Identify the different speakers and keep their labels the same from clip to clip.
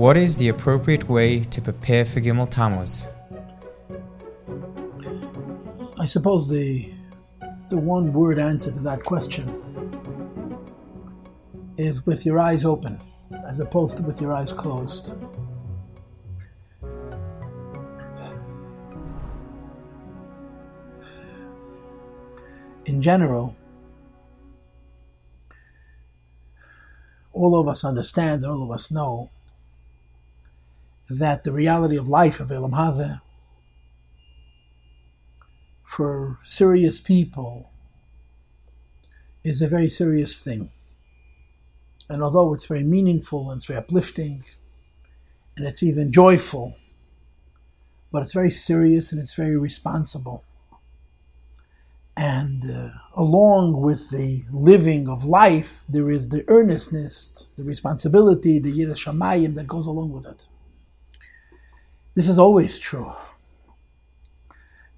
Speaker 1: What is the appropriate way to prepare for Gimel Tammuz?
Speaker 2: I suppose the the one word answer to that question is with your eyes open, as opposed to with your eyes closed. In general, all of us understand, all of us know that the reality of life of Elam Hazeh for serious people is a very serious thing. And although it's very meaningful and it's very uplifting and it's even joyful, but it's very serious and it's very responsible. And uh, along with the living of life, there is the earnestness, the responsibility, the Yiras Shamayim that goes along with it. This is always true.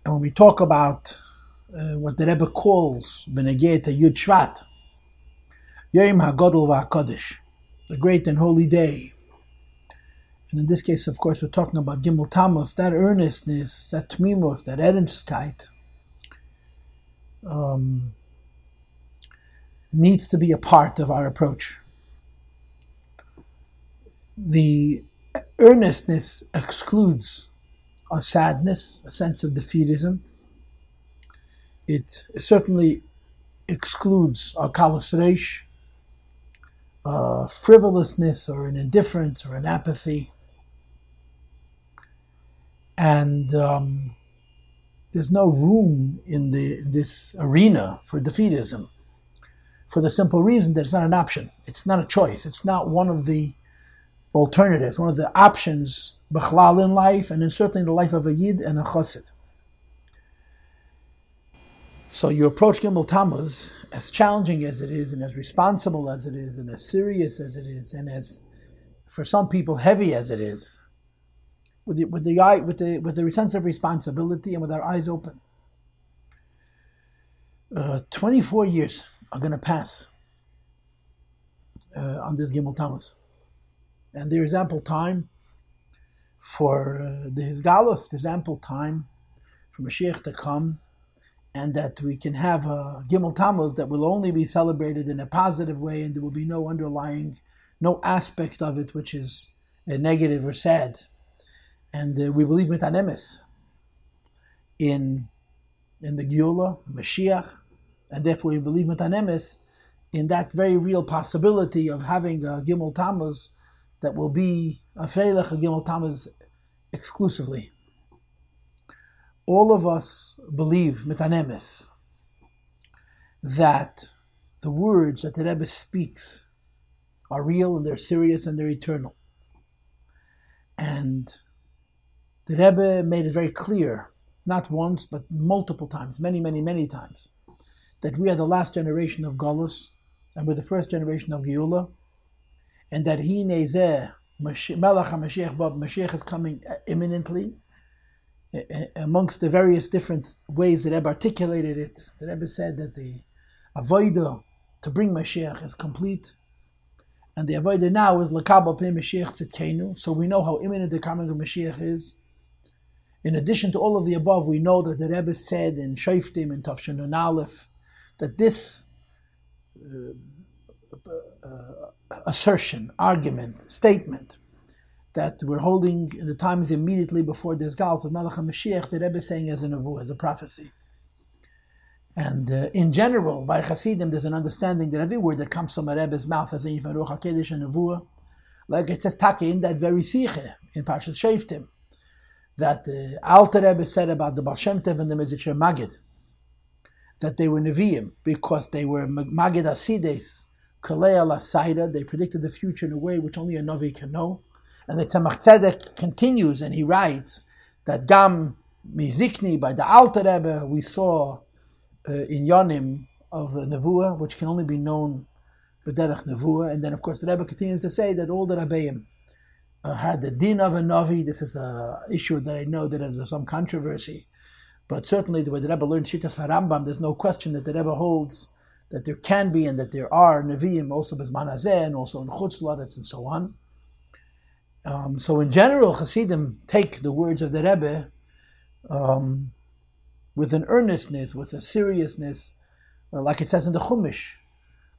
Speaker 2: And when we talk about uh, what the Rebbe calls Benegeta Yud Shvat, Yom HaGodol VaHaKodesh, the great and holy day. And in this case, of course, we're talking about Gimel Tammuz, that earnestness, that tmimos, that Ernstkeit, um, needs to be a part of our approach. The earnestness excludes a sadness, a sense of defeatism. It certainly excludes a kalas uh, frivolousness or an indifference or an apathy. And um, there's no room in, the, in this arena for defeatism for the simple reason that it's not an option. It's not a choice. It's not one of the alternatives, one of the options Bechlal in life, and then certainly in the life of a Yid and a Chassid. So you approach Gimel Tammuz, as challenging as it is, and as responsible as it is, and as serious as it is, and as, for some people, heavy as it is, with the, with the eye, with the with the sense of responsibility and with our eyes open. Uh, Twenty four years are going to pass uh, on this Gimel Tammuz, and there is ample time for uh, the Hisgalos, there's ample time for Mashiach to come, and that we can have a Gimel Tammuz that will only be celebrated in a positive way, and there will be no underlying, no aspect of it which is uh, negative or sad. And uh, we believe mitanemis in in the Geula, Mashiach, and therefore we believe mitanemis in that very real possibility of having a Gimel Tammuz that will be a Freilach Gimel Tammuz exclusively. All of us believe, mitanemis, that the words that the Rebbe speaks are real and they're serious and they're eternal. And the Rebbe made it very clear, not once, but multiple times, many, many, many times, that we are the last generation of Galus and we're the first generation of Geula, and that he nezeh Melech HaMashiach Bob Mashiach is coming imminently. Amongst the various different ways that Rebbe articulated it, the Rebbe said that the avodah to bring Mashiach is complete, and the avodah now is lakabel pe Mashiach tzidkenu. So we know how imminent the coming of Mashiach is. In addition to all of the above, we know that the Rebbe said in Shoftim and Tafshanun Aleph that this uh, uh, assertion, argument, statement that we're holding in the times immediately before this Gals of Melech HaMashiach, the Rebbe is saying as a nevu, as a prophecy. And uh, in general, by Hasidim, there's an understanding that every word that comes from a Rebbe's mouth as a Yifaruch HaKedesh and Nevuah, like it says Take in that very Siche, in Parshas Shoftim, that the uh, Alter Rebbe said about the Baal Tev and the Mezritcher Magid, that they were Nevi'im, because they were Magid Asides, Kalei al they predicted the future in a way which only a Navi can know. And the Tzemach Tzedek continues and he writes that Gam Mizikni by the Alter Rebbe we saw uh, in Yonim of Nevuah, which can only be known B'derech Nevuah. And then, of course, the Rebbe continues to say that all the Rebbeim uh, had the din of a Navi. This is an issue that I know that there's some controversy. But certainly, the way the Rebbe learned Shittas HaRambam, there's no question that the Rebbe holds that there can be and that there are Nevi'im also Bezman and also in Chutzlaretz and so on. Um, so in general, Hasidim take the words of the Rebbe um, with an earnestness, with a seriousness, uh, like it says in the Chumash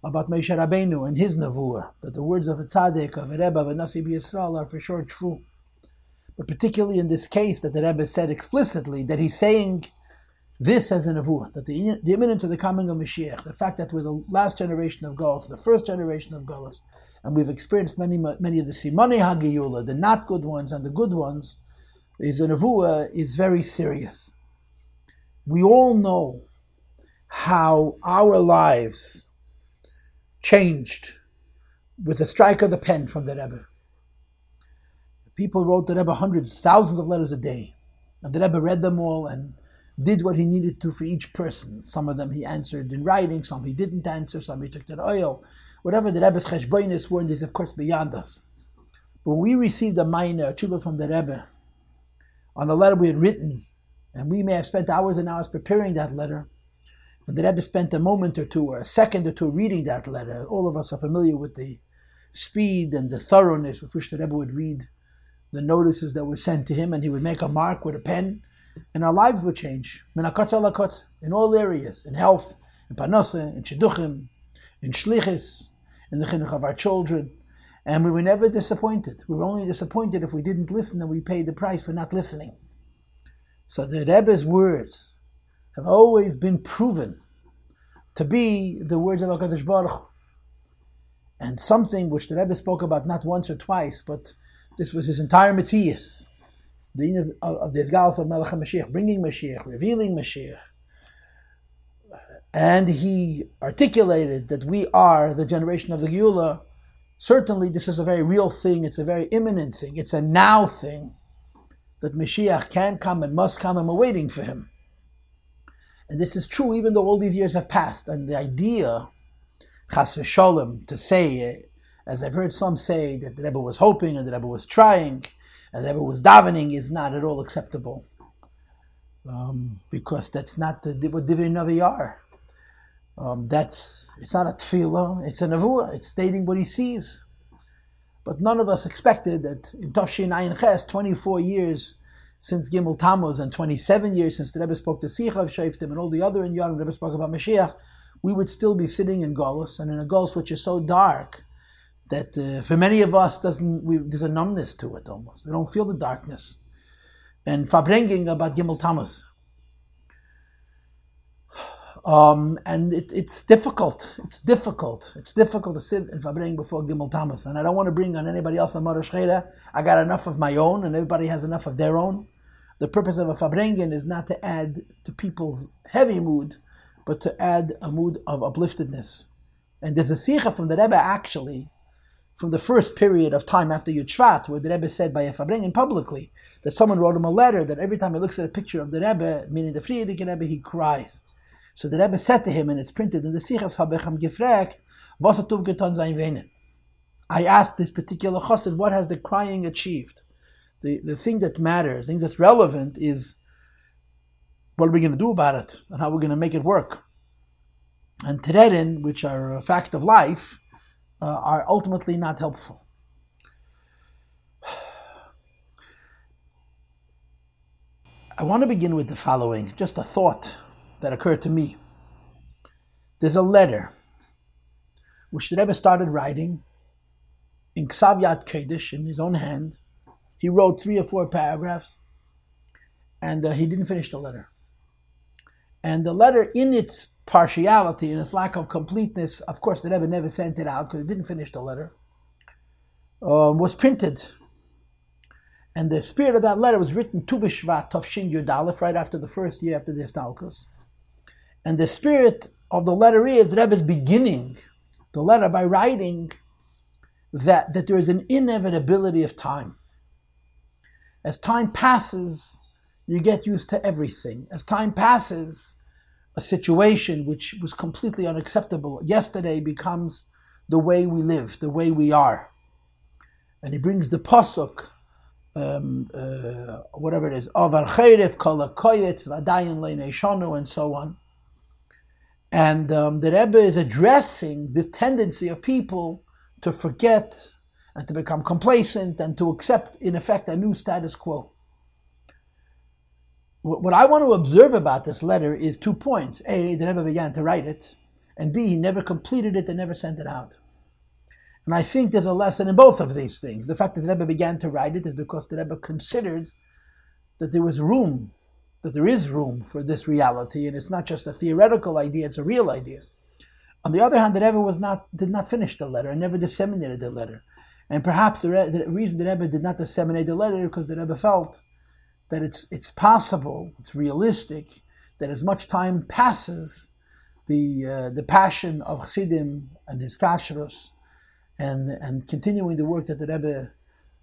Speaker 2: about Moshe Rabbeinu and his Nevuah, that the words of a tzaddik, of a Rebbe, of a Nasi Yisrael are for sure true. But particularly in this case, that the Rebbe said explicitly that he's saying this as a Nevuah, that the, the imminence of the coming of Mashiach, the fact that we're the last generation of Golos, the first generation of Golos, and we've experienced many many of the Simoni Hagiyula, the not good ones and the good ones, is a Nevuah, is very serious. We all know how our lives changed with the strike of the pen from the Rebbe. People wrote the Rebbe hundreds, thousands of letters a day, and the Rebbe read them all and did what he needed to for each person. Some of them he answered in writing, some he didn't answer, some he took to oil. Whatever the Rebbe's cheshbonis were, is of course beyond us. But when we received a minor, a tshuva from the Rebbe, on a letter we had written, and we may have spent hours and hours preparing that letter, and the Rebbe spent a moment or two or a second or two reading that letter. All of us are familiar with the speed and the thoroughness with which the Rebbe would read the notices that were sent to him, and he would make a mark with a pen and our lives would change. In all areas, in health, in panose, in shidduchim, in shlichis, in the chinuch of our children. And we were never disappointed. We were only disappointed if we didn't listen and we paid the price for not listening. So the Rebbe's words have always been proven to be the words of HaKadosh Baruch and something which the Rebbe spoke about not once or twice, but this was his entire Matthias the end of, of the Esgalos of Melech HaMashiach, bringing Mashiach, revealing Mashiach. And he articulated that we are the generation of the Geula. Certainly, this is a very real thing. It's a very imminent thing. It's a now thing that Mashiach can come and must come, and we're waiting for him. And this is true even though all these years have passed. And the idea, chas v'sholem, to say, as I've heard some say, that the Rebbe was hoping and the Rebbe was trying, and Rebbe was davening is not at all acceptable. Um, because that's not the, what Divrei Navi are. Um, that's it's not a tefillah, it's a nevuah. It's stating what he sees. But none of us expected that in Tafshin Ayin Ches, 24 years since Gimel Tammuz and 27 years since the Rebbe spoke to Sicha of Shoftim and all the other in Yom, the Rebbe spoke about Mashiach, we would still be sitting in Golos and in a Golos which is so dark that uh, for many of us doesn't we, there's a numbness to it almost. We don't feel the darkness. And Fabringing about Gimel Tammuz. Um, and it, it's difficult. It's difficult. It's difficult to sit and Fabring before Gimel Tammuz. And I don't want to bring on anybody else on Marash I got enough of my own, and everybody has enough of their own. The purpose of a Fabringen is not to add to people's heavy mood, but to add a mood of upliftedness. And there's a sikha from the Rebbe actually from the first period of time after Yud Shvat, where the Rebbe said by Fabringen publicly that someone wrote him a letter that every time he looks at a picture of the Rebbe, meaning the Frierdiker Rebbe, he cries. So the Rebbe said to him, and it's printed in the Sichas Habecham Gefragt, was tuv getan sein Venen. I asked this particular chassid, what has the crying achieved? The, the thing that matters, the thing that's relevant is what are we going to do about it and how we're going to make it work. And Teredin, which are a fact of life, uh, are ultimately not helpful. I want to begin with the following, just a thought that occurred to me. There's a letter which the Rebbe started writing in Ksav Yad Kodesh in his own hand. He wrote three or four paragraphs, and uh, he didn't finish the letter. And the letter, in its partiality and its lack of completeness, of course, the Rebbe never sent it out because it didn't finish the letter, um, was printed. And the spirit of that letter was written Tu B'Shvat Tafshin Yudalef, right after the first year after the Estalkos. And the spirit of the letter is the Rebbe's beginning the letter by writing that, that there is an inevitability of time. As time passes, you get used to everything. As time passes, a situation which was completely unacceptable yesterday becomes the way we live, the way we are. And he brings the pasuk, um, uh, whatever it is, avar chayrev kol koyetz v'adayin le'neishanu, and so on. And um, the Rebbe is addressing the tendency of people to forget and to become complacent and to accept, in effect, a new status quo. What I want to observe about this letter is two points. A, the Rebbe began to write it, and B, he never completed it and never sent it out. And I think there's a lesson in both of these things. The fact that the Rebbe began to write it is because the Rebbe considered that there was room, that there is room for this reality, and it's not just a theoretical idea, it's a real idea. On the other hand, the Rebbe was not, did not finish the letter and never disseminated the letter. And perhaps the, re- the reason the Rebbe did not disseminate the letter is because the Rebbe felt that it's, it's possible, it's realistic, that as much time passes, the, uh, the passion of Chassidim and his kashrus and, and continuing the work that the Rebbe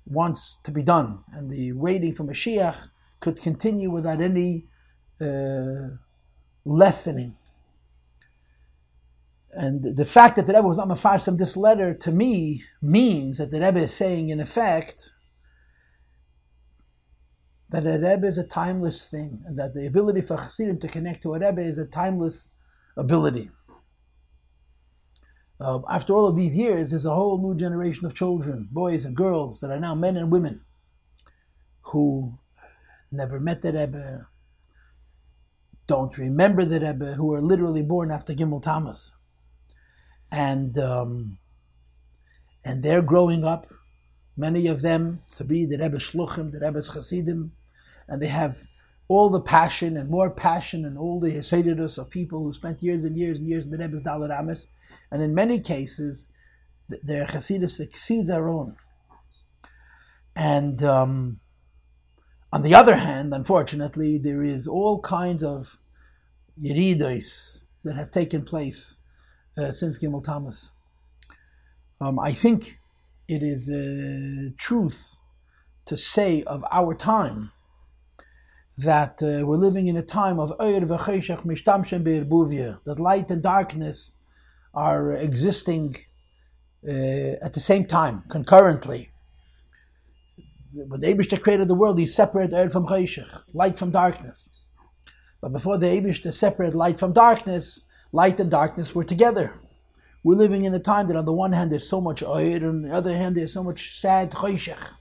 Speaker 2: wants to be done, and the waiting for Mashiach could continue without any uh, lessening. And the fact that the Rebbe was not mafarsim this letter to me means that the Rebbe is saying, in effect, that a Rebbe is a timeless thing, and that the ability for Chassidim to connect to a Rebbe is a timeless ability. Uh, after all of these years, there's a whole new generation of children, boys and girls, that are now men and women, who never met the Rebbe, don't remember the Rebbe, who are literally born after Gimel Tammuz. And, um, and they're growing up, many of them, to be the Rebbe Shluchim, the Rebbe's Chassidim, and they have all the passion and more passion and all the Hasidus of people who spent years and years and years in the Rebbe's Dalit Amis. And in many cases, their Hasidus exceeds our own. And um, on the other hand, unfortunately, there is all kinds of Yeridos that have taken place uh, since Gimel Tammuz. Um, I think it is a truth to say of our time that uh, we're living in a time of Oyer that light and darkness are existing uh, at the same time, concurrently. When the Abishta created the world, he separated Oyer from cheshach, light from darkness. But before the Abishta separated light from darkness, light and darkness were together. We're living in a time that on the one hand there's so much Oyer, and on the other hand there's so much sad cheshach.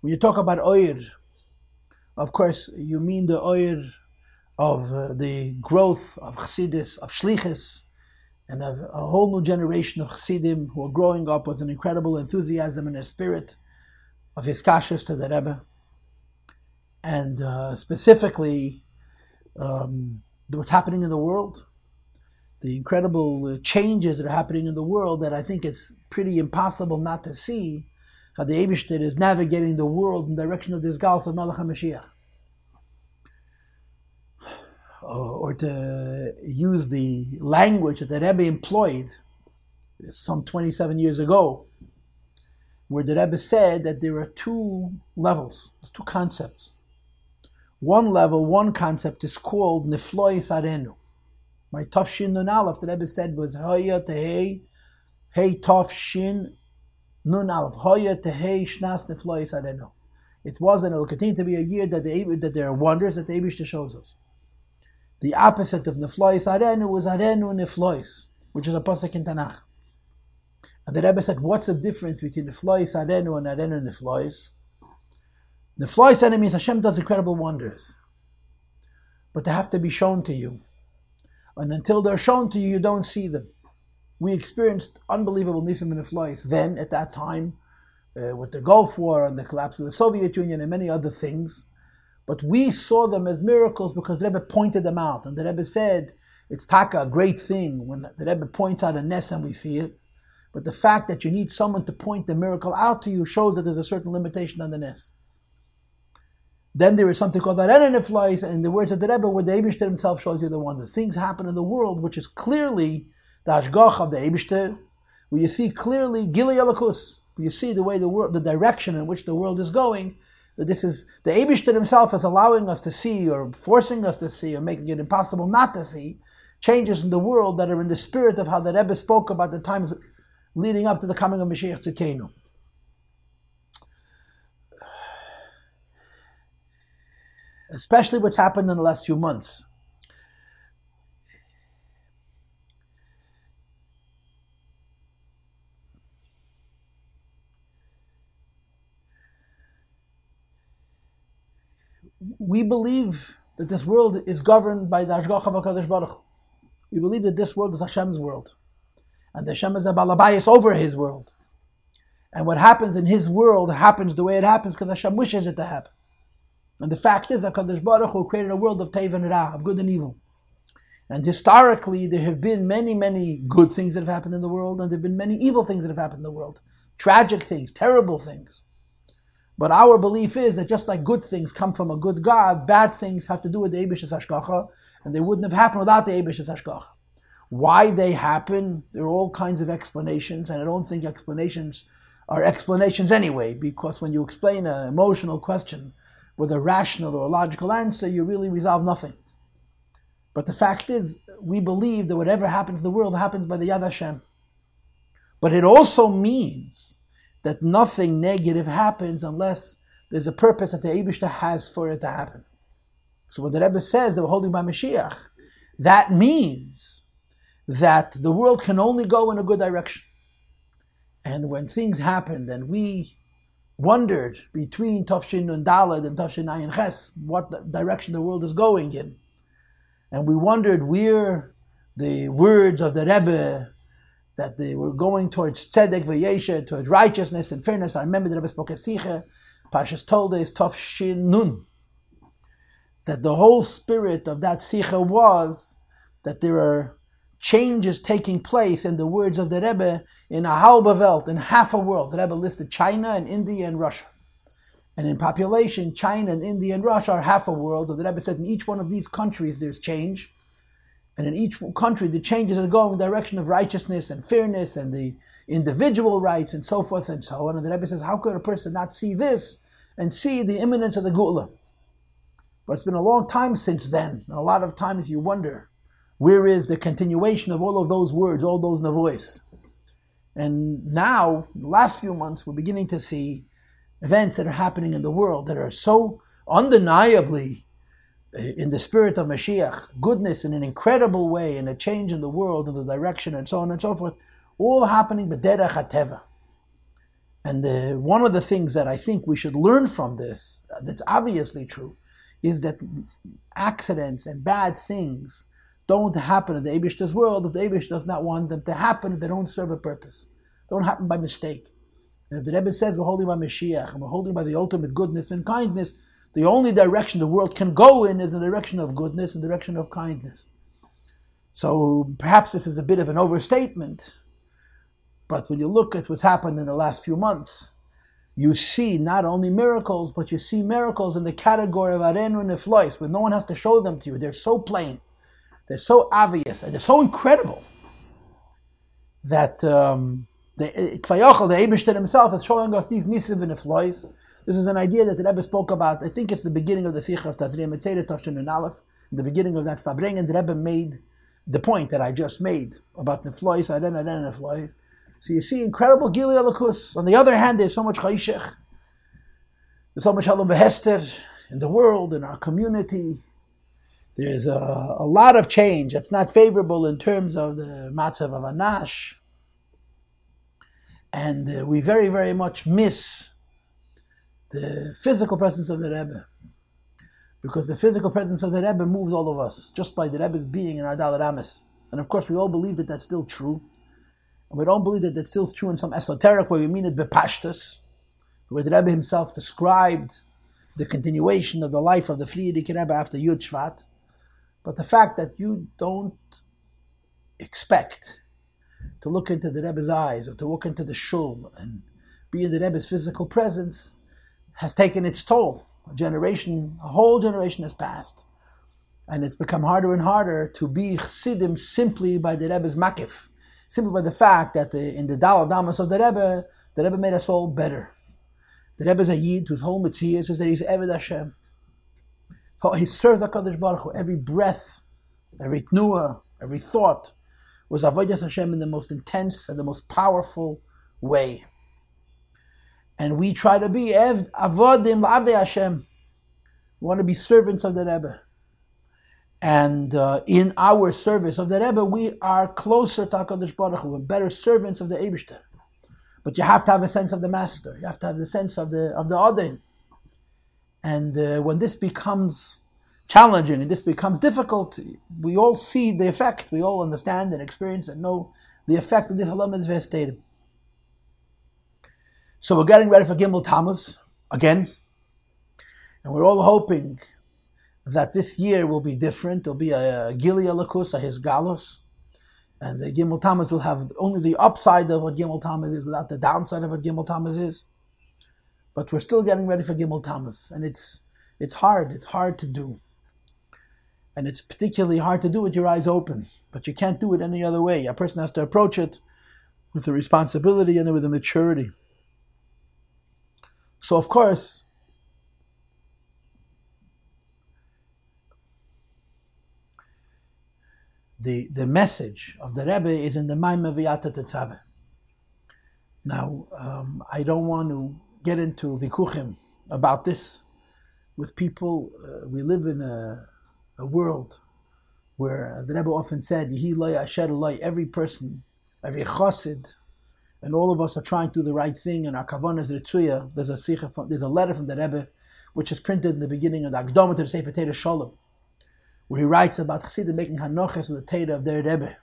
Speaker 2: When you talk about Oyer, of course, you mean the oil of uh, the growth of Chassidus, of Shlichus, and of a whole new generation of Chassidim who are growing up with an incredible enthusiasm and a spirit of his kashas to the Rebbe. And uh, specifically, um, what's happening in the world, the incredible uh, changes that are happening in the world that I think it's pretty impossible not to see how the Eibishter is navigating the world in the direction of this Gals of Malach HaMashiach. Or to use the language that the Rebbe employed some 27 years ago, where the Rebbe said that there are two levels, two concepts. One level, one concept is called Niflois Arenu. My Tafshin Nun the Rebbe said was Hoya Tehei, Hey Tafshin Nun Aleph, Hoya Tehei Shnas Niflois Arenu. It was and it will continue to be a year that, the, that there are wonders that the Abishta shows us. The opposite of Niflois Arenu was Arenu Niflois, which is a pasuk in Tanakh. And the Rebbe said, what's the difference between Niflois Arenu and Arenu Niflois? Niflois Arenu means Hashem does incredible wonders, but they have to be shown to you. And until they're shown to you, you don't see them. We experienced unbelievable Nisim and Niflois then, at that time, uh, with the Gulf War and the collapse of the Soviet Union and many other things. But we saw them as miracles because the Rebbe pointed them out. And the Rebbe said, it's taka, a great thing when the Rebbe points out a nest and we see it. But the fact that you need someone to point the miracle out to you shows that there's a certain limitation on the nest. Then there is something called that flies, and the words of the Rebbe, where the Abishter himself shows you the wonder. Things happen in the world which is clearly the Ashgach of the Abishter, where you see clearly Gili Alakus, where you see the way the world, the direction in which the world is going. That this is the Abishter himself is allowing us to see, or forcing us to see, or making it impossible not to see changes in the world that are in the spirit of how the Rebbe spoke about the times leading up to the coming of Mashiach Tzidkenu. Especially what's happened in the last few months. We believe that this world is governed by the Ashgacha HaKadosh Baruch Hu. We believe that this world is Hashem's world. And the Hashem is a balabayas over his world. And what happens in his world happens the way it happens because Hashem wishes it to happen. And the fact is that Kadosh Baruch Hu created a world of Tev and Ra, of good and evil. And historically, there have been many, many good things that have happened in the world, and there have been many evil things that have happened in the world. Tragic things, terrible things. But our belief is that just like good things come from a good God, bad things have to do with the Abishas Hashgacha, and they wouldn't have happened without the Abishas Hashgacha. Why they happen, there are all kinds of explanations, and I don't think explanations are explanations anyway, because when you explain an emotional question with a rational or logical answer, you really resolve nothing. But the fact is, we believe that whatever happens in the world happens by the Yad Hashem. But it also means that nothing negative happens unless there's a purpose that the Abishta has for it to happen. So when the Rebbe says that we're holding by Mashiach, that means that the world can only go in a good direction. And when things happened and we wondered between Tafshin and Dalad and Tafshin Ayin Ches what direction the world is going in, and we wondered where the words of the Rebbe that they were going towards tzedek v'yesha, towards righteousness and fairness. I remember the Rebbe spoke a sicha, Pashas Toldos Tafshin Nun, that the whole spirit of that sicha was that there are changes taking place in the words of the Rebbe in a halba Welt, in half a world. The Rebbe listed China and India and Russia. And in population, China and India and Russia are half a world. And the Rebbe said in each one of these countries there's change. And in each country, the changes are going in the direction of righteousness and fairness and the individual rights and so forth and so on. And the Rebbe says, how could a person not see this and see the imminence of the Gula? But it's been a long time since then. And a lot of times you wonder, where is the continuation of all of those words, all those navois? And now, the last few months, we're beginning to see events that are happening in the world that are so undeniably in the spirit of Mashiach, goodness in an incredible way, and a change in the world, in the direction, and so on and so forth, all happening b'derech hateva. And one of the things that I think we should learn from this, that's obviously true, is that accidents and bad things don't happen in the Abish's world if the Abish does not want them to happen, if they don't serve a purpose. Don't happen by mistake. And if the Rebbe says we're holding by Mashiach and we're holding by the ultimate goodness and kindness, the only direction the world can go in is the direction of goodness and direction of kindness. So perhaps this is a bit of an overstatement, but when you look at what's happened in the last few months, you see not only miracles, but you see miracles in the category of Arenu Neflois, where no one has to show them to you. They're so plain. They're so obvious and they're so incredible that um, the Kvayachal, the Abishter himself, is showing us these nisim and flois. This is an idea that the Rebbe spoke about. I think it's the beginning of the Sikh of Tazriya Metzora Tavshin and Aleph, the beginning of that Fabring, and the Rebbe made the point that I just made about the flois, Aren Aren Neflois. So you see incredible Gili Alakus. On the other hand, there's so much Chayshech, there's so much Halom Behester in the world, in our community, there's a, a lot of change that's not favorable in terms of the matzav of Anash. And uh, we very, very much miss the physical presence of the Rebbe. Because the physical presence of the Rebbe moves all of us, just by the Rebbe's being in our Dalit. And of course, we all believe that that's still true. And we don't believe that that's still true in some esoteric way. We mean it bepashtus, the way the Rebbe himself described the continuation of the life of the Frierdiker Rebbe after Yud Shvat. But the fact that you don't expect to look into the Rebbe's eyes or to look into the shul and be in the Rebbe's physical presence has taken its toll. A generation, a whole generation has passed. And it's become harder and harder to be chassidim simply by the Rebbe's makif, simply by the fact that the, in the Dalad Damas of the Rebbe, the Rebbe made us all better. The Rebbe is a Yid whose whole mitzvah says that he's Eved Hashem. He serves HaKadosh Baruch Hu. Every breath, every tnuah, every thought was Avodah Hashem in the most intense and the most powerful way. And we try to be avodim la'avdei Hashem. We want to be servants of the Rebbe. And uh, in our service of the Rebbe, we are closer to HaKadosh Baruch Hu, better servants of the Eibishter. But you have to have a sense of the master. You have to have the sense of the of the Adin. And uh, when this becomes challenging and this becomes difficult, we all see the effect. We all understand and experience and know the effect of this halam is vestated. So we're getting ready for Gimel Tammuz again, and we're all hoping that this year will be different. There'll be a, a Lakus, a his Galus, and the Gimel Tammuz will have only the upside of what Gimel Tammuz is without the downside of what Gimel Tammuz is. But we're still getting ready for Gimel Tammuz, and it's it's hard. It's hard to do. And it's particularly hard to do with your eyes open, but you can't do it any other way. A person has to approach it with a responsibility and with a maturity. So, of course, the, the message of the Rebbe is in the Maimah V'yata Tetzaveh. Now, um, I don't want to get into vikuchim about this with people. Uh, we live in a, a, world where, as the Rebbe often said, every person, every chassid, and all of us are trying to do the right thing, and our kavanah is ritzuya. There's a from, there's a letter from the Rebbe, which is printed in the beginning of the Akdama to the Sefer Teda Shalom where he writes about Chassidim making hanoches of the Torah of their Rebbe.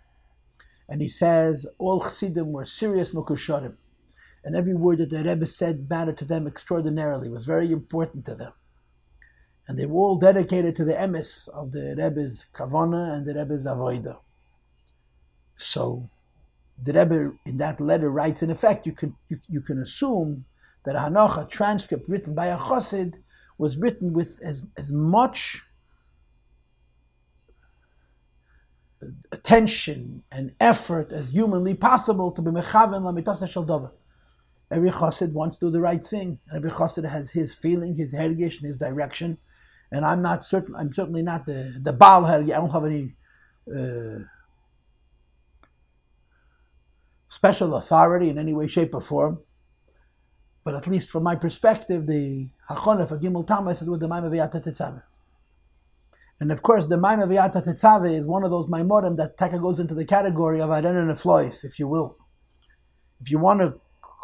Speaker 2: And he says all Chassidim were serious Mukusharim. And every word that the Rebbe said mattered to them extraordinarily, was very important to them. And they were all dedicated to the emes of the Rebbe's kavana and the Rebbe's avoida. So the Rebbe in that letter writes, in effect, you can you, you can assume that a Hanocha transcript written by a Chassid was written with as, as much attention and effort as humanly possible to be mechaven lamitasa shel davar. Every chassid wants to do the right thing. and Every chassid has his feeling, his hergish, and his direction. And I'm not certain. I'm certainly not the the baal hergish. I don't have any uh, special authority in any way, shape, or form. But at least from my perspective, the hachonah for Gimel Tammuz is with the Maimah V'yata Tetzaveh. And of course, the Maimah V'yata Tetzave is one of those Maimorim that Taka goes into the category of Aren and Flois, if you will. If you want to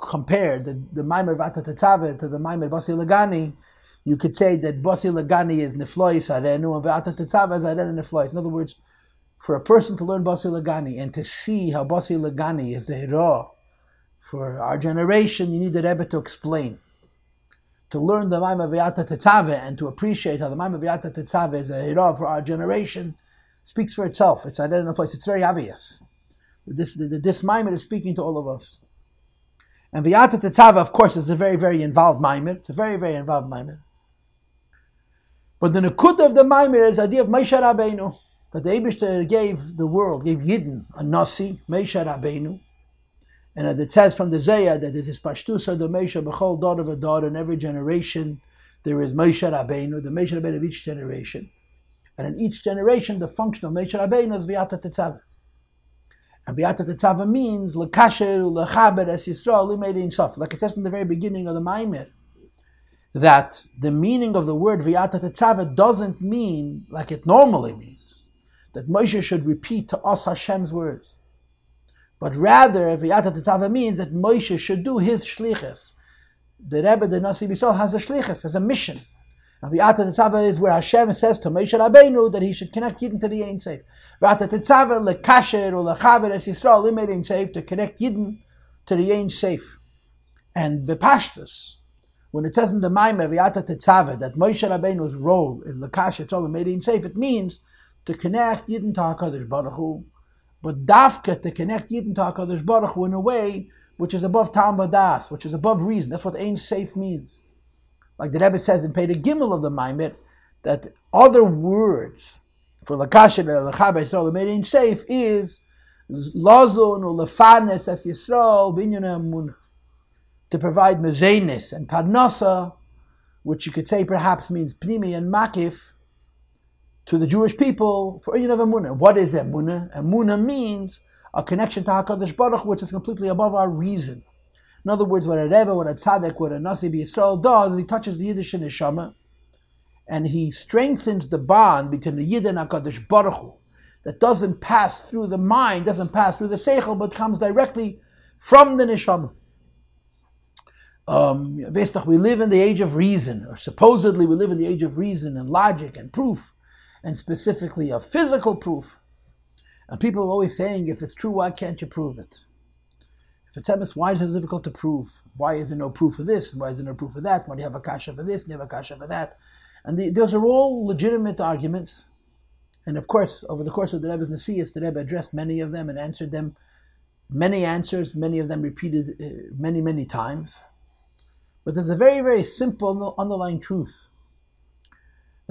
Speaker 2: compare the, the Maimah V'yata Tetzave to the Maimah Basi Lagani, you could say that Basi Lagani is Neflois Arenu and V'yata Tetzave is Aren and Neflois. In other words, for a person to learn Basi Lagani and to see how Basi Lagani is the hero for our generation, you need the Rebbe to explain to learn the Maimah V'yata Tetzave and to appreciate how the Maimah V'yata Tetzave is a hero for our generation speaks for itself. It's identified. It's very obvious. This, the, this Maimah is speaking to all of us. And V'yata Tetzave, of course, is a very, very involved Maimah. It's a very, very involved Maimah. But the Nakud of the Maimah is the idea of Moshe Rabbeinu. That the Abishter gave the world, gave Yidden a Nasi, Moshe Rabbeinu, and as it says from the Zayah that there is Pashtusa the Mesha Bechol daughter of a daughter in every generation, there is Moshe Rabbeinu, the Moshe Rabbeinu of each generation. And in each generation, the function of Moshe Rabbeinu is Viata Tetzaveh. And Viata Tetzaveh means Lekasher, Lechaber, Es Yisrael, Limei Sof. Like it says in the very beginning of the Maimir, that the meaning of the word Viata Tetzaveh doesn't mean like it normally means, that Moshe should repeat to us Hashem's words. But rather, V'yata Tetzava means that Moshe should do his shlichus. The Rebbe, the Nasi B'Yisrael, has a shlichus, has a mission. And V'yata is where Hashem says to Moshe Rabbeinu that he should connect Yidden to the Ein Seif. V'yata Tetzava lekasher or lechaber es Yisrael limed Ein Seif to connect Yidden to the Ein Seif. And Bepashtus, when it says in the Maimah V'yata Tetzava that Moshe Rabbeinu's role is lekasher to limed Ein Seif, it means to connect Yidden to HaKadosh Baruch Hu, but dafka to connect Yidden to HaKadosh Baruch Hu in a way which is above Tam Badas, which is above reason. That's what Ein Safe means. Like the Rebbe says in Peda Gimel of the Maimit, that other words for Lakashet Lachab Yisrael made Ein Safe is Lazon or Lefanes as Yisrael Binyan to provide Mezenis and Parnasa, which you could say perhaps means Pnimi and Makif, to the Jewish people for Inyan of Emunah. What is Emunah? Emunah means a connection to HaKadosh Baruch which is completely above our reason. In other words, what a Rebbe, what a Tzaddik, what a Nasi B'Yisrael does, he touches the Yiddish Neshama, and he strengthens the bond between the Yid and HaKadosh Baruch Hu, that doesn't pass through the mind, doesn't pass through the Seichel, but comes directly from the Neshama. um, we live in the age of reason, or supposedly we live in the age of reason and logic and proof, and specifically a physical proof. And people are always saying, if it's true, why can't you prove it? If it's emes, why is it difficult to prove? Why is there no proof of this? Why is there no proof of that? Why do you have a kasha for this and you have a kasha for that? And the, those are all legitimate arguments. And of course, over the course of the Rebbe's Nasias, the Rebbe addressed many of them and answered them. Many answers, many of them repeated uh, many, many times. But there's a very, very simple underlying truth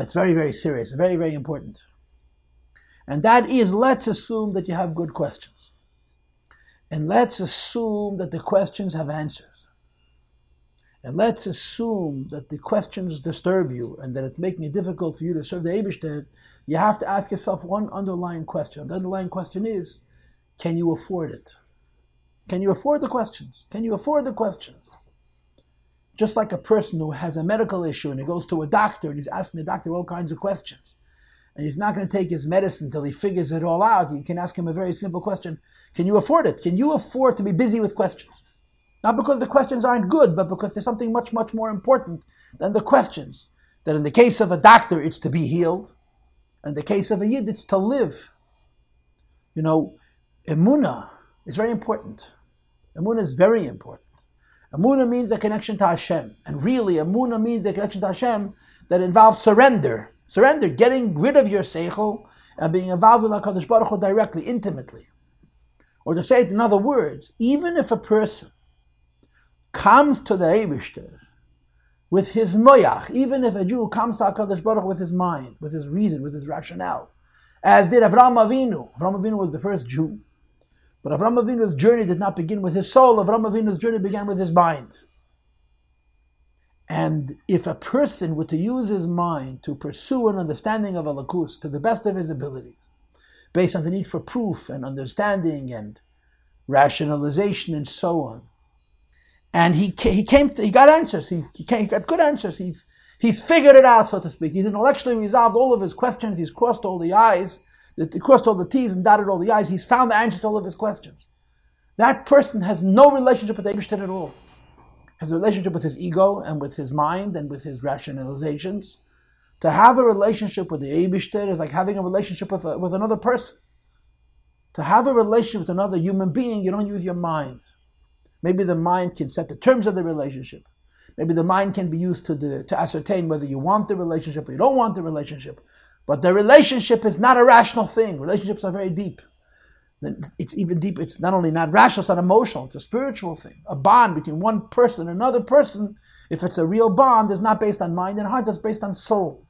Speaker 2: that's very, very serious, very, very important. And that is let's assume that you have good questions. And let's assume that the questions have answers. And let's assume that the questions disturb you and that it's making it difficult for you to serve the Abishter. You have to ask yourself one underlying question. The underlying question is can you afford it? Can you afford the questions? Can you afford the questions? Just like a person who has a medical issue and he goes to a doctor and he's asking the doctor all kinds of questions and he's not going to take his medicine until he figures it all out, you can ask him a very simple question Can you afford it? Can you afford to be busy with questions? Not because the questions aren't good, but because there's something much, much more important than the questions. That in the case of a doctor, it's to be healed. In the case of a yid, it's to live. You know, emuna is very important. Emuna is very important. Emuna means a connection to Hashem. And really, emuna means a connection to Hashem that involves surrender Surrender, getting rid of your seichel and being involved with HaKadosh Baruch Hu directly, intimately. Or to say it in other words, even if a person comes to the Eibishter with his moyach, even if a Jew comes to HaKadosh Baruch Hu with his mind, with his reason, with his rationale, as did Avram Avinu. Avram Avinu was the first Jew. But Avram Avinu's journey did not begin with his soul. Avram Avinu's journey began with his mind. And if a person were to use his mind to pursue an understanding of Alakus to the best of his abilities, based on the need for proof and understanding and rationalization and so on, and he, he came to, he got answers, he, he, came, he got good answers, he, he's figured it out, so to speak. He's intellectually resolved all of his questions, he's crossed all the I's, he crossed all the T's and dotted all the I's, he's found the answer to all of his questions. That person has no relationship with Abishtan at all has a relationship with his ego and with his mind and with his rationalizations. To have a relationship with the Eibishter is like having a relationship with, a, with another person. To have a relationship with another human being, you don't use your mind. Maybe the mind can set the terms of the relationship. Maybe the mind can be used to, to ascertain whether you want the relationship or you don't want the relationship. But the relationship is not a rational thing. Relationships are very deep it's even deeper. It's not only not rational, it's not emotional. It's a spiritual thing. A bond between one person and another person, if it's a real bond, is not based on mind and heart, it's based on soul.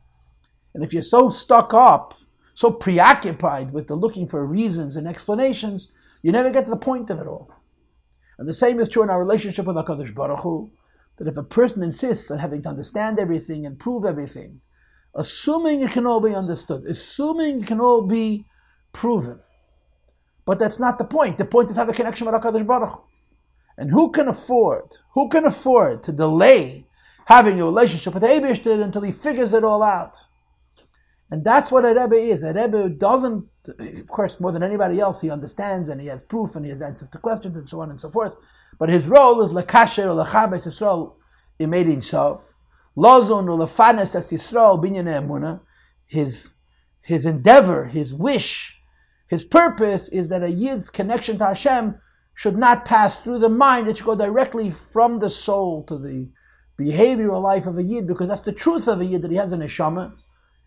Speaker 2: And if you're so stuck up, so preoccupied with the looking for reasons and explanations, you never get to the point of it all. And the same is true in our relationship with HaKadosh Baruch Hu, that if a person insists on having to understand everything and prove everything, assuming it can all be understood, assuming it can all be proven, but that's not the point. The point is have a connection with HaKadosh Baruch Hu. And who can afford, who can afford to delay having a relationship with Abishter until he figures it all out? And that's what a Rebbe is. A Rebbe doesn't, of course, more than anybody else, he understands and he has proof and he has answers to questions and so on and so forth. But his role is lekasher or lechabes Yisrael imedin sof, lozon or lefanes as Yisrael binyan emuna. His his endeavor, his wish his purpose is that a Yid's connection to Hashem should not pass through the mind, it should go directly from the soul to the behavioral life of a Yid, because that's the truth of a Yid, that he has a neshama.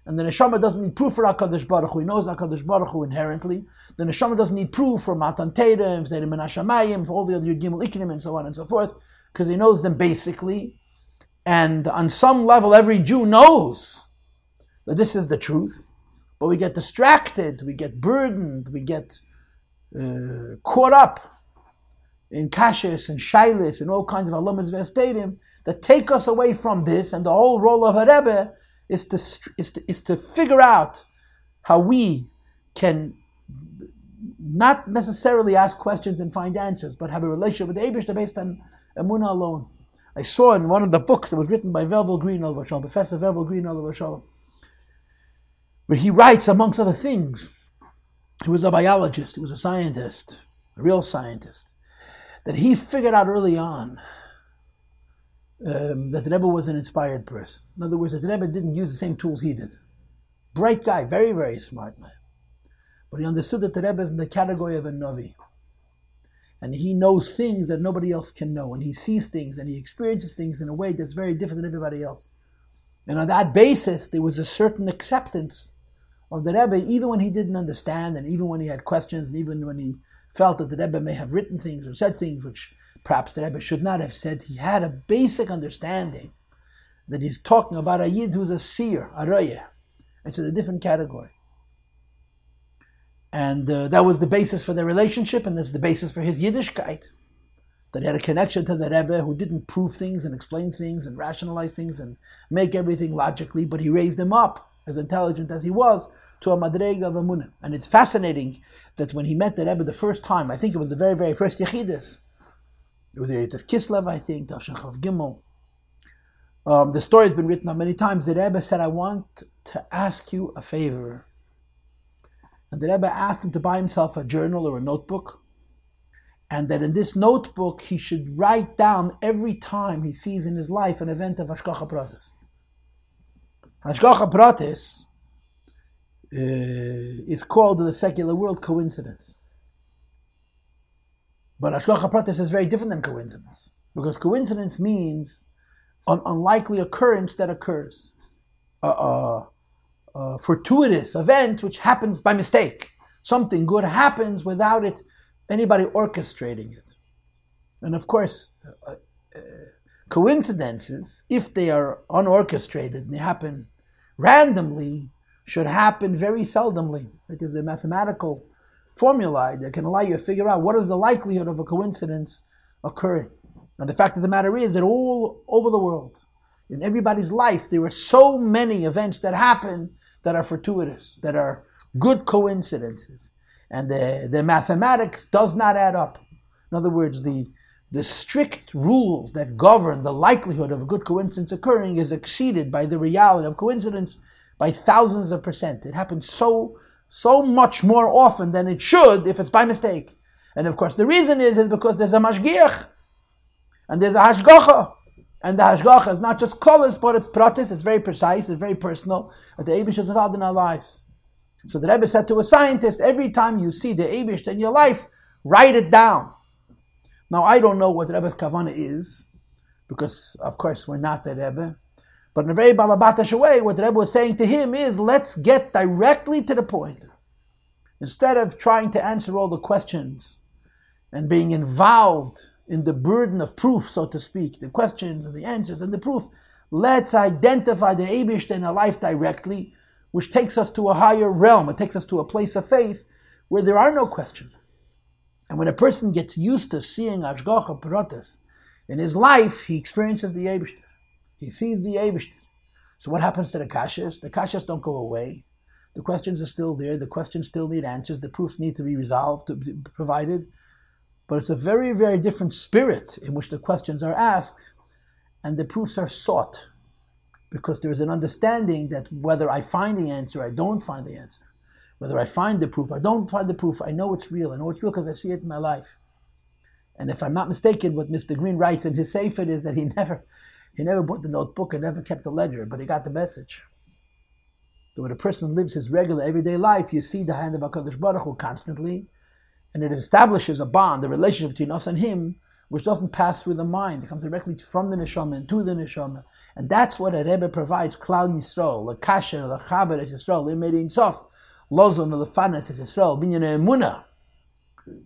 Speaker 2: And the neshama doesn't need proof for HaKadosh Baruch Hu. He knows HaKadosh Baruch Hu inherently. The neshama doesn't need proof for Matan Terim, for all the other Yud Gimel and so on and so forth, because he knows them basically. And on some level, every Jew knows that this is the truth. But we get distracted, we get burdened, we get uh, caught up in kashis and shilis and all kinds of alamas vestadim that take us away from this. And the whole role of a rebbe is to, is to, is to figure out how we can not necessarily ask questions and find answers, but have a relationship with the Abish based on Emunah alone. I saw in one of the books that was written by Velvel Green, Professor Velvel Green, where he writes, amongst other things, he was a biologist, he was a scientist, a real scientist, that he figured out early on um, that the Rebbe was an inspired person. In other words, that the Rebbe didn't use the same tools he did. Bright guy, very, very smart man. But he understood that the Rebbe is in the category of a Navi. And he knows things that nobody else can know. And he sees things and he experiences things in a way that's very different than everybody else. And on that basis, there was a certain acceptance of the Rebbe, even when he didn't understand, and even when he had questions, and even when he felt that the Rebbe may have written things or said things which perhaps the Rebbe should not have said. He had a basic understanding that he's talking about a Yid who's a seer, a Raya. It's in a different category. And uh, that was the basis for their relationship, and that's the basis for his Yiddishkeit. That he had a connection to the Rebbe who didn't prove things and explain things and rationalize things and make everything logically, but he raised him up, as intelligent as he was, to a Madrega of Amunah. And it's fascinating that when he met the Rebbe the first time, I think it was the very, very first Yechidus, it was the Kislev, I think, Tavshan Chav Gimel. Um, the story has been written up many times. The Rebbe said, I want to ask you a favor. And the Rebbe asked him to buy himself a journal or a notebook. And that in this notebook, he should write down every time he sees in his life an event of Hashgacha Pratis. Hashgacha Pratis uh, is called in the secular world coincidence. But Hashgacha Pratis is very different than coincidence. Because coincidence means an unlikely occurrence that occurs. A, a, a fortuitous event which happens by mistake. Something good happens without it anybody orchestrating it. And of course, uh, uh, coincidences, if they are unorchestrated and they happen randomly, should happen very seldomly. It is a mathematical formula that can allow you to figure out what is the likelihood of a coincidence occurring. And the fact of the matter is that all over the world, in everybody's life, there are so many events that happen that are fortuitous, that are good coincidences. And the, the mathematics does not add up. In other words, the, the strict rules that govern the likelihood of a good coincidence occurring is exceeded by the reality of coincidence by thousands of percent. It happens so so much more often than it should if it's by mistake. And of course, the reason is, is because there's a mashgiach and there's a hashgacha. And the hashgacha is not just close, but it's pratis, it's very precise, it's very personal, that the Abish is involved in our lives. So the Rebbe said to a scientist, every time you see the Abish in your life, write it down. Now, I don't know what the Rebbe's kavana is, because of course we're not the Rebbe. But in a very balabatish way, what the Rebbe was saying to him is, let's get directly to the point. Instead of trying to answer all the questions and being involved in the burden of proof, so to speak, the questions and the answers and the proof, let's identify the Abish in our life directly, which takes us to a higher realm. It takes us to a place of faith where there are no questions. And when a person gets used to seeing Hashgacha Pratis in his life, he experiences the Abish. He sees the Eibishter. So what happens to the kashas? The kashas don't go away. The questions are still there. The questions still need answers. The proofs need to be resolved, to be provided. But it's a very, very different spirit in which the questions are asked and the proofs are sought. Because there's an understanding that whether I find the answer, I don't find the answer. Whether I find the proof, I don't find the proof, I know it's real. I know it's real because I see it in my life. And if I'm not mistaken, what Mr. Green writes in his Sefer is that he never, he never bought the notebook and never kept the ledger, but he got the message. That when a person lives his regular everyday life, you see the hand of HaKadosh Baruch Hu constantly, and it establishes a bond, a relationship between us and him, which doesn't pass through the mind. It comes directly from the neshama and to the neshama. And that's what a Rebbe provides, Klal Yisrael, the Kasher, the Chaber is Yisrael, Limeri Sof, Lozon, the Fanas is Yisrael, Binyan Emunah,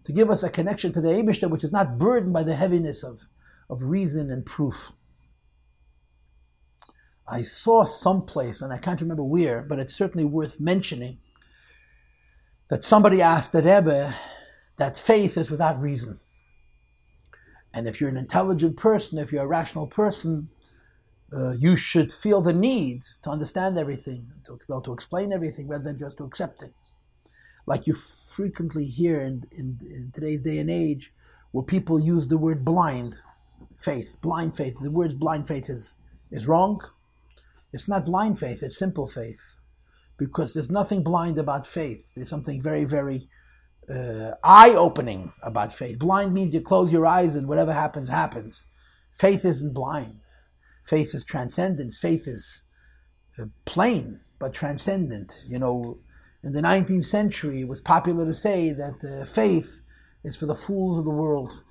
Speaker 2: to give us a connection to the Eibishter, which is not burdened by the heaviness of, of reason and proof. I saw someplace, and I can't remember where, but it's certainly worth mentioning, that somebody asked the Rebbe that faith is without reason. And if you're an intelligent person, if you're a rational person, uh, you should feel the need to understand everything, to be able to explain everything rather than just to accept things. Like you frequently hear in, in, in today's day and age, where people use the word blind faith, blind faith. The word blind faith is, is wrong it's not blind faith, it's simple faith. Because there's nothing blind about faith. There's something very, very uh, eye opening about faith. Blind means you close your eyes and whatever happens, happens. Faith isn't blind. Faith is transcendence. Faith is uh, plain but transcendent. You know, in the 19th century, it was popular to say that uh, faith is for the fools of the world.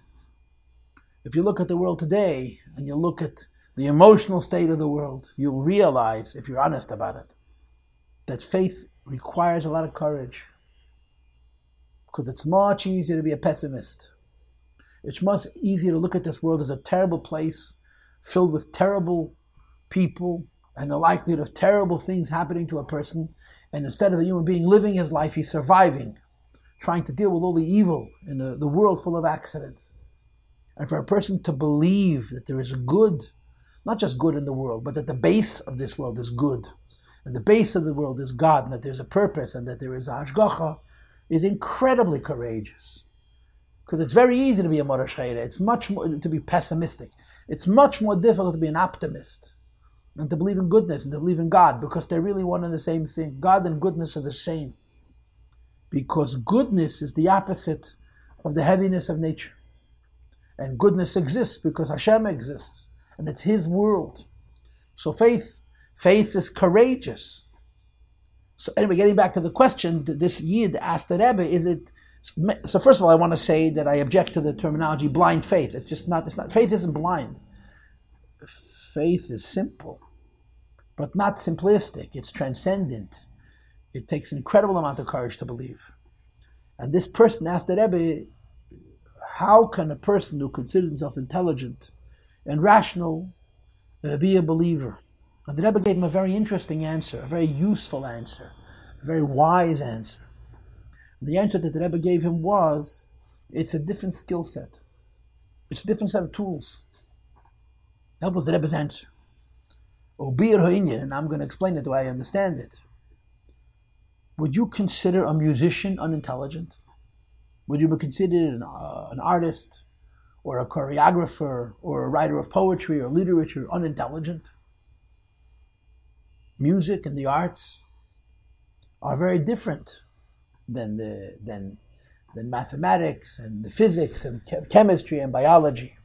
Speaker 2: If you look at the world today and you look at the emotional state of the world, you'll realize, if you're honest about it, that faith requires a lot of courage. Because it's much easier to be a pessimist. It's much easier to look at this world as a terrible place filled with terrible people and the likelihood of terrible things happening to a person. And instead of the human being living his life, he's surviving, trying to deal with all the evil in the, the world full of accidents. And for a person to believe that there is good, not just good in the world, but that the base of this world is good, and the base of the world is God, and that there's a purpose, and that there is a hashgacha, is incredibly courageous. Because it's very easy to be a Morosh It's much more to be pessimistic. It's much more difficult to be an optimist and to believe in goodness and to believe in God because they're really one and the same thing. God and goodness are the same. Because goodness is the opposite of the heaviness of nature. And goodness exists because Hashem exists, and it's His world. So faith, faith is courageous. So anyway, getting back to the question, this Yid asked the Rebbe, is it so first of all, I want to say that I object to the terminology blind faith. It's just not, it's not faith isn't blind. Faith is simple, but not simplistic. It's transcendent. It takes an incredible amount of courage to believe. And this person asked the Rebbe, how can a person who considers himself intelligent and rational uh, be a believer? And the Rebbe gave him a very interesting answer, a very useful answer, a very wise answer. The answer that the Rebbe gave him was, it's a different skill set. It's a different set of tools. That was the Rebbe's answer. Obir Ha'inyan, and I'm going to explain it the way I understand it. Would you consider a musician unintelligent? Would you be considered an, uh, an artist or a choreographer or a writer of poetry or literature unintelligent? Music and the arts are very different than the than than mathematics and the physics and chemistry and biology.